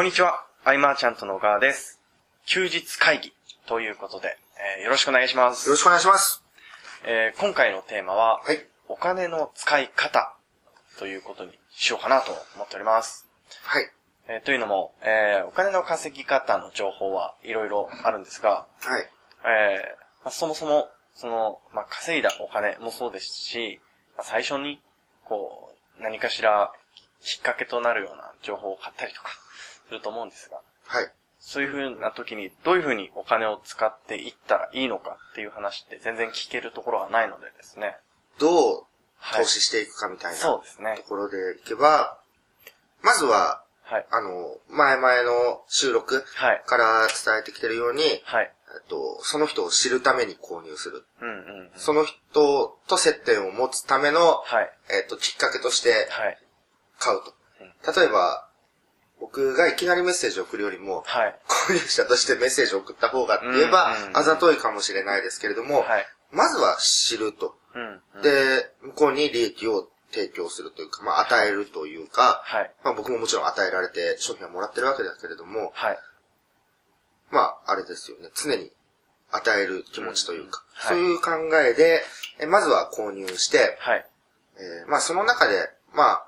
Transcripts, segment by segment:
こんにちは、アイマーちゃんとの小川です。休日会議ということで、えーよろしくお願いします。よろしくお願いします。えー今回のテーマは、はい。お金の使い方ということにしようかなと思っております。はい。えーというのも、えーお金の稼ぎ方の情報はいろいろあるんですが、はい。えーまあそもそも、その、まあ、稼いだお金もそうですし、まあ最初に、こう、何かしら、きっかけとなるような情報を買ったりとか、すると思うんですが、はい。そういう風な時に、どういう風にお金を使っていったらいいのかっていう話って全然聞けるところがないのでですね。どうはい投資していくかみたいなとそうですね。ころでいけば、まずは、はい。あの、前々の収録はい。から伝えてきてるように、えはい。っと、その人を知るために購入する。うんうんうん。その人と接点を持つための、はい。えっと、きっかけとしてはい。買うと。例えば、僕がいきなりメッセージを送るよりも、はい。購入者としてメッセージを送った方がって言えばうんうんう、んあざといかもしれないですけれども、はい。まずは知ると。うん、うん。で、向こうに利益を提供するというか、まあ、与えるというか、はい。まあ、僕ももちろん与えられて商品はもらってるわけだけれども、はい。まあ、あれですよね。常に与える気持ちというか、うんはいそういう考えで、えまずは購入して、はい。えーまあ、その中で、まあ、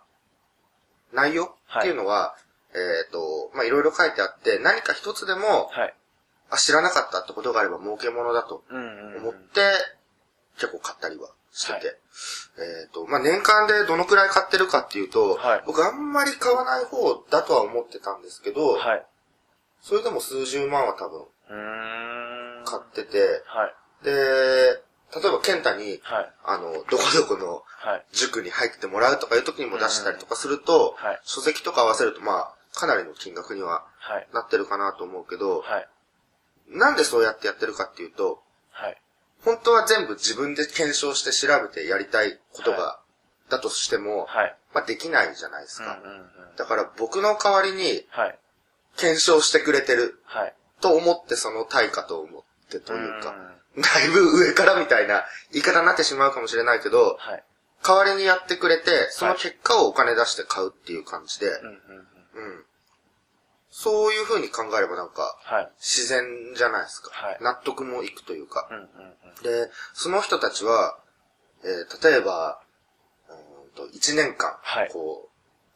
内容っていうのは、えっ、と、まあ、いろいろ書いてあって、何か一つでも、はい。あ、知らなかったってことがあれば儲け物だと。思って、結構買ったりはしてて。えっ、と、まあ、年間でどのくらい買ってるかっていうと、はい僕あんまり買わない方だとは思ってたんですけど、はい。それでも数十万は多分。買ってて、はい。で、例えば健太に、はい。あの、どこどこのはい。塾に入ってもらうとかいう時にも出したりとかすると、はい書籍とか合わせるとまあ、かなりの金額にははい。なってるかなと思うけど、はい。なんでそうやってやってるかっていうと、はい。本当は全部自分で検証して調べてやりたいことが、はだとしても、はい。まあできないじゃないですか。うんうんうん。だから僕の代わりにはい。検証してくれてるはい。と思ってその対価と思ってというか、んだいぶ上からみたいな言い方になってしまうかもしれないけど、はい。代わりにやってくれて、その結果をお金出して買うっていう感じで、うんうんうん。うん。そういう風に考えればなんか、はい。自然じゃないですか。はい納得もいくというか。うんうんうん。で、その人たちは、えー例えば、うーんと1年間、はいこ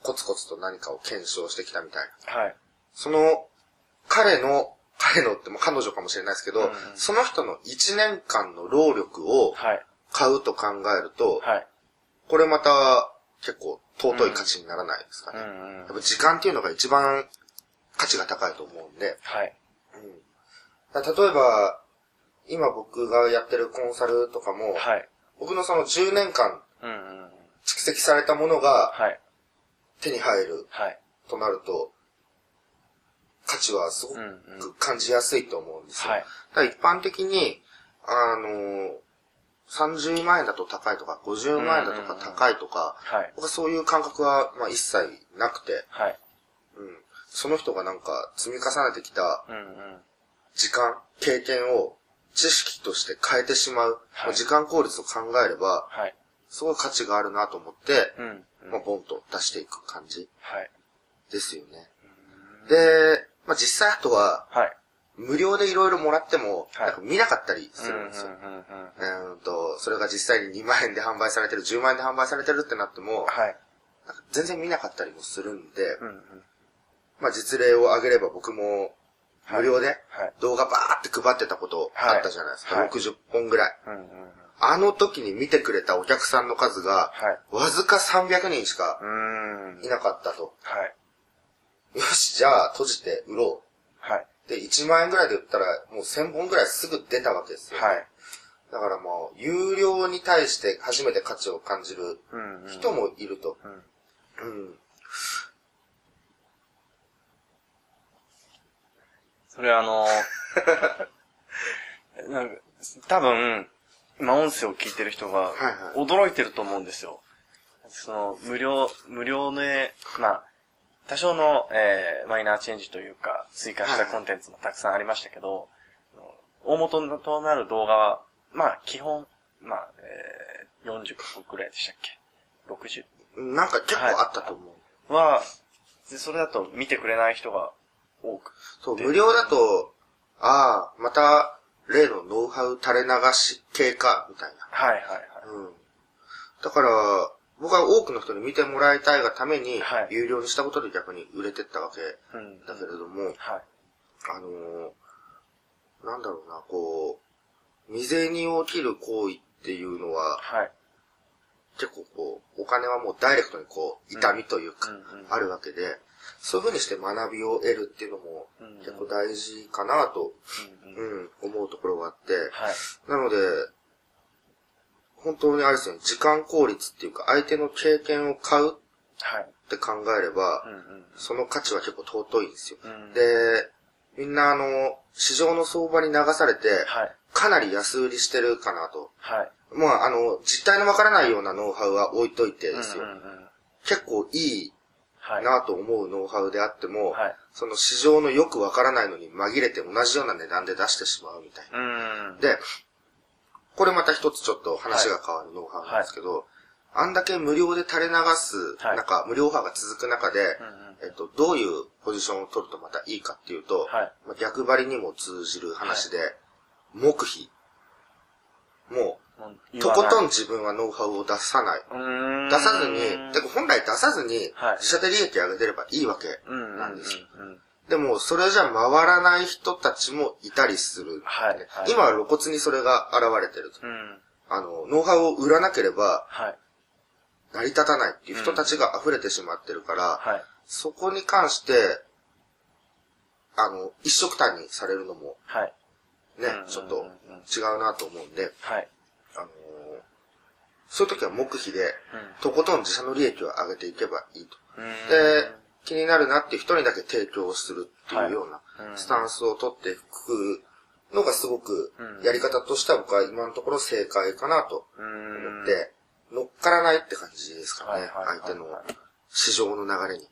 う、コツコツと何かを検証してきたみたいな。はい。その、彼の、彼のっても彼女かもしれないですけど、うんうんその人の1年間の労力をはい。買うと考えると、はい。ここれまた結構尊い価値にならないですかね。うんうんやっぱ時間っていうのが一番価値が高いと思うんで、はい。うん、例えば、今僕がやってるコンサルとかも、はい。僕のその10年間うんうんうん。蓄積されたものがはい。手に入るはい。となると、価値はすごうんうんく感じやすいと思うんですよ。はい。だから一般的に、あの30万円だと高いとか、50万円だとか高いとか、はい。僕はそういう感覚は、まあ、一切なくて、はい。うん、その人がなんか積み重ねてきたうんうん。時間、経験を知識として変えてしまう、はい時間効率を考えれば、はい。すごい価値があるなと思って、うんうん。まあ、ボンと出していく感じはい。ですよね。で、まあ、実際あとは、はい。無料でいろいろもらっても、はいなんか見なかったりするんですよ。うんと、それが実際に2万円で販売されてる、10万円で販売されてるってなっても、はい。なんか全然見なかったりもするんで、うんうん。まあ実例を挙げれば僕も無料ではい。動画バーって配ってたことあったじゃないですか。はい60本ぐらい。うんうんうん。あの時に見てくれたお客さんの数が、はい。わずか300人しか。いなかったと。はい。よし、じゃあ閉じて売ろはい。う。で、1万円ぐらいで売ったら、もう1000本ぐらいすぐ出たわけですよ。はい。だからもう、有料に対して初めて価値を感じるうんうん。人もいると。うん。うん。それあの、なんか、多分、今音声を聞いてる人がはいはい、驚いてると思うんですよ。その、無料、無料で、まあ、多少の、えーマイナーチェンジというか、追加したコンテンツもたくさんありましたけど、大元となる動画は、まあ、基本、まあ、えー、40分くらいでしたっけ ?60? なんか結構あったと思う。は、でそれだと見てくれない人が多く。そう、無料だと、ああ、また、例のノウハウ垂れ流し系か、みたいな。はいはいはい。うん。だから、僕は多くの人に見てもらいたいがためにはい、有料にしたことで逆に売れてったわけうん。だけれども、はい。あのーなんだろうな、こう、未然に起きる行為っていうのは、はい。結構こう、お金はもうダイレクトにこう、痛みというか、うんうんあるわけで、そういう風にして学びを得るっていうのもうん結構大事かなと、うんうんうん、思うところがあって、はい。なので、本当にあれですね、時間効率っていうか、相手の経験を買うっはい。て考えればう、んうんその価値は結構尊いんですよ。うん。で、みんなあの、市場の相場に流されて、はい。かなり安売りしてるかなと。はい。まあ、あの、実態のわからないようなノウハウは置いといてですよ。うんうんうん結構いいはい。なと思うノウハウであっても、はい。その市場のよくわからないのに紛れて同じような値段で出してしまうみたいな。うん。で、これまた一つちょっと話が変わるノウハウなんですけど、あんだけ無料で垂れ流す、はいなんか無料派が続く中で、うんうんえっと、どういうポジションを取るとまたいいかっていうと、はい。まあ、逆張りにも通じる話で、黙秘。ももうとことん自分はノウハウを出さない。出さずに、てか本来出さずにはい、自社で利益上げてればいいわけうんうんうんなんですよ。うん。でも、それじゃ回らない人たちもいたりする。はい。はい。今は露骨にそれが現れてると。うん。あの、ノウハウを売らなければはい。成り立たないっていう人たちが溢れてしまってるから、はい。そこに関して、あの、一色単にされるのもはい。ねうん、ちょっとうんうん違うなと思うんで、はい。あのーそういう時は黙秘で、とことん自社の利益を上げていけばいいと。うん。で、気になるなっていう人にだけ提供するっていうようなスタンスを取っていくのがすごくうんやり方としては僕は今のところ正解かなとうん。思って、乗っからないって感じですかね。相手の市場の流れに。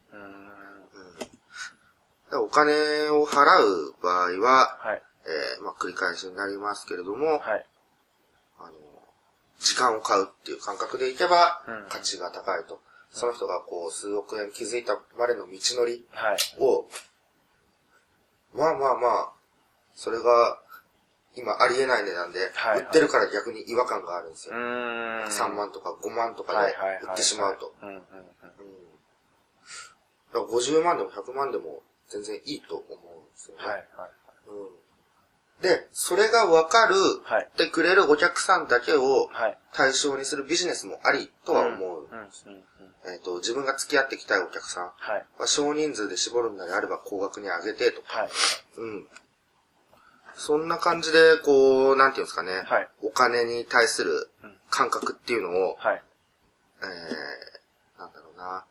お金を払う場合は、はい。えーまあ、繰り返しになりますけれども、時間を買うっていう感覚でいけばうん、価値が高いと。その人がこう、数億円築いたまでの道のりはい。を、まあまあまあ、それが、今ありえない値段ではい、売ってるから逆に違和感があるんですよ。ん3万とか5万とかで。売ってしまうと。。うんうんうん。うんだから50万でも100万でも全然いいと思うんですよね。はいはい。うんで、それがわかるはいってくれるお客さんだけをはい。対象にするビジネスもありとは思う。えっ、と、自分が付き合っていきたいお客さんは少人数で絞るんであれば高額に上げてとか。はい。うん。そんな感じで、こう、なんていうんですかね。はいお金に対するうん感覚っていうのを、はい。えー、なんだろうな。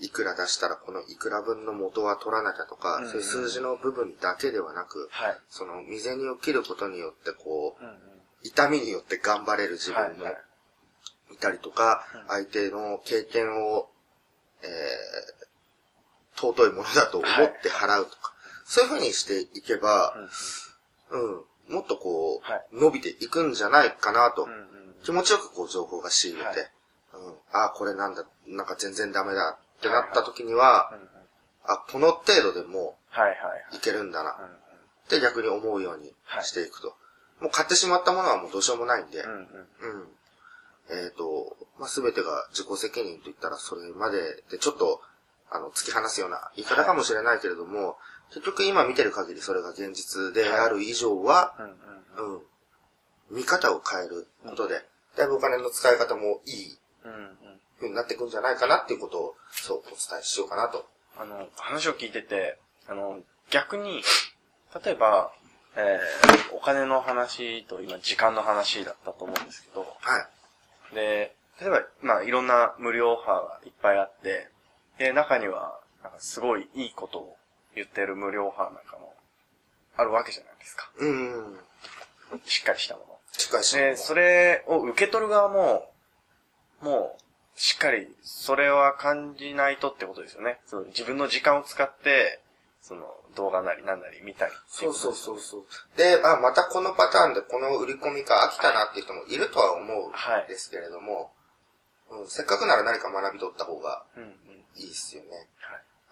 いくら出したらこのいくら分の元は取らなきゃとか、うんうんそういう数字の部分だけではなく、はい。その未然に起きることによってこう、うんうん。痛みによって頑張れる自分もはいい。たりとか、うん。相手の経験を、えー、尊いものだと思って払うとか、そういう風にしていけば、うんうん。うん、もっとこう、はい。伸びていくんじゃないかなと、うんうん。気持ちよくこう情報が仕入れて、はい。うん、ああ、これなんだ、なんか全然ダメだってなった時には、あ、この程度でもはいけるんだな。うんって逆に思うようにしていくと。もう買ってしまったものはもうどうしようもないんで、うん。えっ、と、まあ、すべてが自己責任と言ったらそれまででちょっと、あの、突き放すような言い方かもしれないけれども、結局今見てる限りそれが現実である以上は。うん。見方を変えることで、だいぶお金の使い方もいいうんうになっていくんじゃないかなっていうことを、そう、お伝えしようかなと。あの、話を聞いてて、あの、逆に、例えば、えー、お金の話と今時間の話だったと思うんですけど、はい。で、例えば、まあ、いろんな無料オファーがいっぱいあって、で、中には、なんかすごいいいことを言ってる無料オファーなんかもあるわけじゃないですか。うん。しっかりしたもの。しっかりしで、それを受け取る側も、もう、しっかり、それは感じないとってことですよね。その自分の時間を使って、その動画なりなんなり見たりそうそううそうそう。で、あ、またこのパターンでこの売り込みか飽きたなっていう人もいるとは思はいうんですけれども、うん、せっかくなら何か学び取った方がと。うんうん。いいですよね。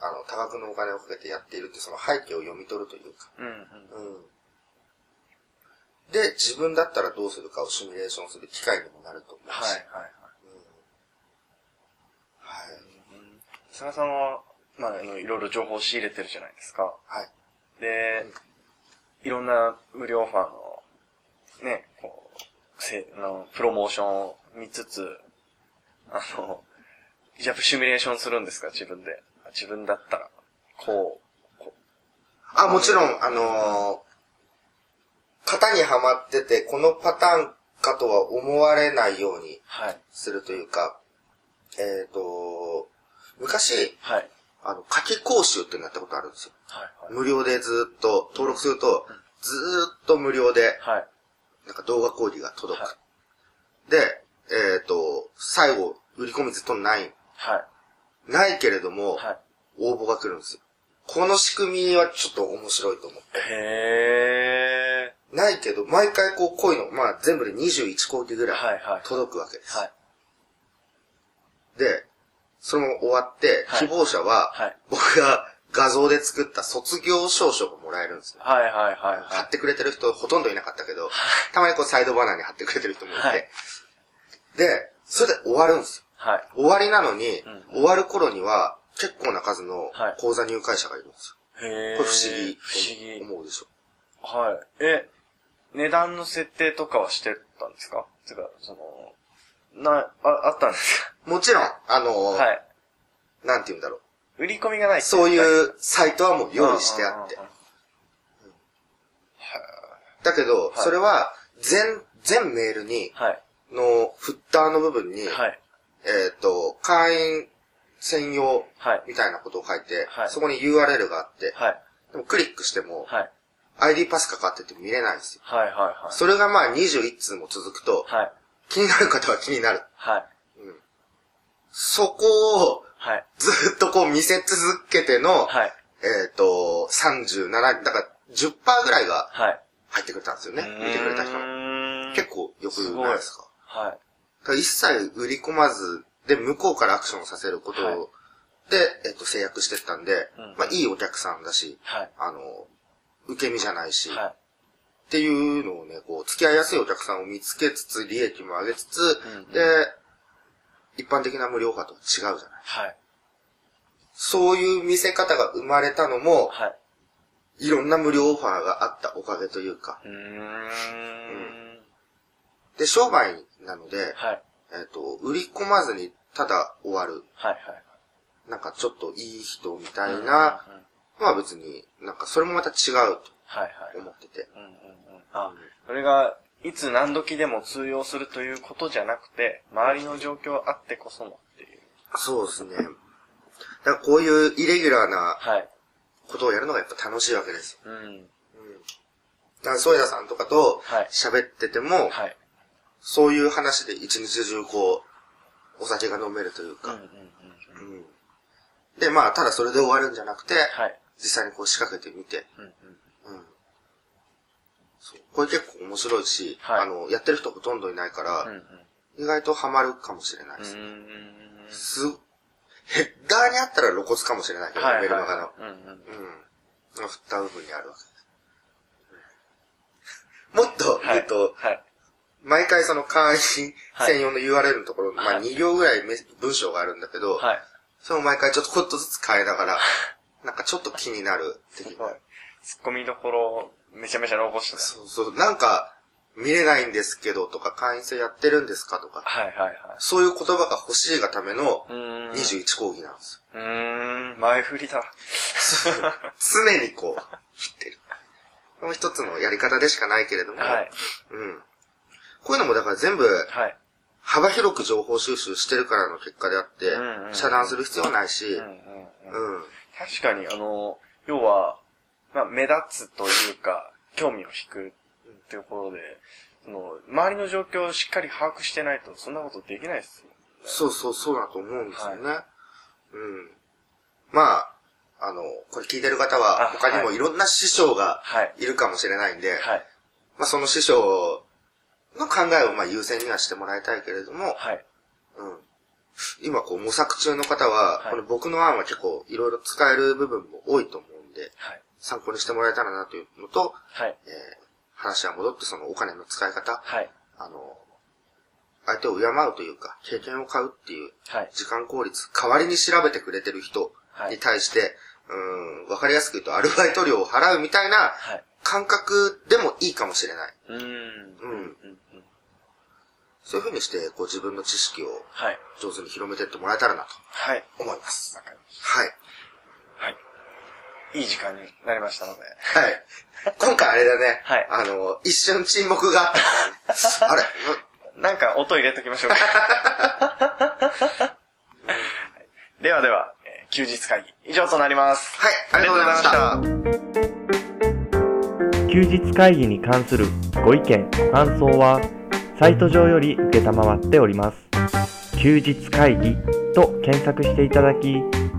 あの、多額のお金をかけてやっているってその背景を読み取るというか。うんうん。うん。で、自分だったらどうするかをシミュレーションする機会にもなると思うし。はいはいはい。はい。うん菅さんは、まあ、あの、いろいろ情報を仕入れてるじゃないですか。はい。で、いろんな無料ファンの、ね、こう、せあのプロモーションを見つつ、あの、やっぱシミュレーションするんですか？自分で。自分だったら、こう、こあ、もちろん、あのー型にはまってて、このパターンかとは思われないようにはい。するというか、えっ、と、昔、はい。あの、夏季講習っていうのやったことあるんですよ。はい。無料でずっと登録すると、ずーっと無料で、はい。なんか動画講義が届く。はで、えっ、と、最後、売り込みずっとない。はい。ないけれども、はい。応募が来るんですよ。この仕組みはちょっと面白いと思う。へないけど、毎回こう、こういうの、まあ全部で21講義ぐー。らいはいはい。届くわけです。はい。で、そのまま終わって、はい希望者は、はい僕が画像で作った卒業証書がもらえるんですよ。はいはいはいは貼ってくれてる人ほとんどいなかったけど、たまにこうサイドバナーに貼ってくれてる人もいて、はいで、それで終わるんですよ。い。はい。終わりなのに、うん終わる頃には結構な数のはい口座入会者がいるんですよ。へー。これ不思議不思議と。思うでしょ。はい。え、値段の設定とかはしてたんですか？つうか、その、な、あ、あったんですもちろん、あのはい。なんて言うんだろう。売り込みがない。そういうサイトはもう用意してあってだけど、いそれは、全、全メールに、はい。の、フッターの部分に、はい。えっ、と、会員専用はい。みたいなことを書いて、はいそこに URL があって、はい。でもクリックしても、はい。ID パスかかってて見れないんですよ。はい。はい。はい。それがまあ21通も続くと、はい。気になる方は気になる。はい。そこをはい。ずっとこう見せ続けての、はい。えっ、と、37、だから10%ぐらいがはい。入ってくれたんですよね。見てくれた人結。構良くないですか？はい。だから一切売り込まずで、向こうからアクションさせることはいで、えっ、と、制約してったんで、うんまあ、いいお客さんだし、はい。あの、受け身じゃないし、はい。っていうのをね、こう、付き合いやすいお客さんを見つけつつ、利益も上げつつ、うんで、一般的な無料化とは違うじゃない。はい。そういう見せ方が生まれたのも、はい。いろんな無料オファーがあったおかげというか、うーん。で、商売なので、はい。えっ、と、売り込まずにただ終わる、はい。はい。なんかちょっといい人みたいうんうんうんな、まあ別に、なんかそれもまた違う。と思ってて。うんうんうん。あ、それが、いつ何時でも通用するということじゃなくて、周りの状況あってこそのっていう。そうですね。だからこういうイレギュラーなはい。ことをやるのがやっぱ楽しいわけですよ。うん。だから、ソイダさんとかとはい喋ってても、はい。そういう話で一日中こう、お酒が飲めるというか、うんうんうんうん。うんで、まあ、ただそれで終わるんじゃなくて、はい。実際にこう仕掛けてみて、うんうん。うん。これ結構面白いし、はいあの、やってる人ほとんどいないから、うんうん。意外とハマるかもしれないです。うーん。す、ヘッダーにあったら露骨かもしれないけど、はい。メルマガの。うんうん。うん。振った部分にあるわけです。もっと言うと、はい。毎回その会員専用の URL のところ、まあはい2行ぐらいメ文章があるんだけど、はい。それを毎回ちょっとコットずつ変えながら、なんかちょっと気になる的な。はい。ツッコミどころ、めちゃめちゃ残してた。そうそう、なんか、見れないんですけどとか、会員制やってるんですかとか、はいはいはい。そういう言葉が欲しいがためのうーん。21講義なんですよ。うーん。前振りだ。常にこう、言ってる。も一つのやり方でしかないけれども、はい。うん。こういうのもだから全部、はい。幅広く情報収集してるからの結果であって、うんうんうん遮断する必要はないし、うんうんうん。うん。確かに、あの、要は、まあ、目立つというか、興味を引くっていうところで、その、周りの状況をしっかり把握してないと、そんなことできないですよ。そうそうそうだと思うんですよね。うん。まあ、あの、これ聞いてる方はあ他にもいろんな師匠がはい。いるかもしれないんで、はい。まあその師匠の考えをまあ優先にはしてもらいたいけれども、はい。うん。今こう模索中の方は、はいこの僕の案は結構いろいろ使える部分も多いと思うんで、はい。参考にしてもらえたらなというのと、はい。えー話は戻ってそのお金の使い方、はい。あの、相手を敬うというか、経験を買うっていうはい。時間効率、代わりに調べてくれてる人にはい。対して、うん、わかりやすく言うとアルバイト料を払うみたいなはい。感覚でもいいかもしれない。うーん。うん。そういう風にして、こう自分の知識をはい。上手に広めてってもらえたらなとはい。思います。わかりましはい。た。はい。いい時間になりましたので。はい。今回あれだね。はいあの、一瞬沈黙があったからね。あれ？なんか音入れときましょうか。ではでは、えー休日会議以上となります。はい、ありがとうございました。休日会議に関するご意見、ご感想は、サイト上より受けたまわっております。休日会議と検索していただき、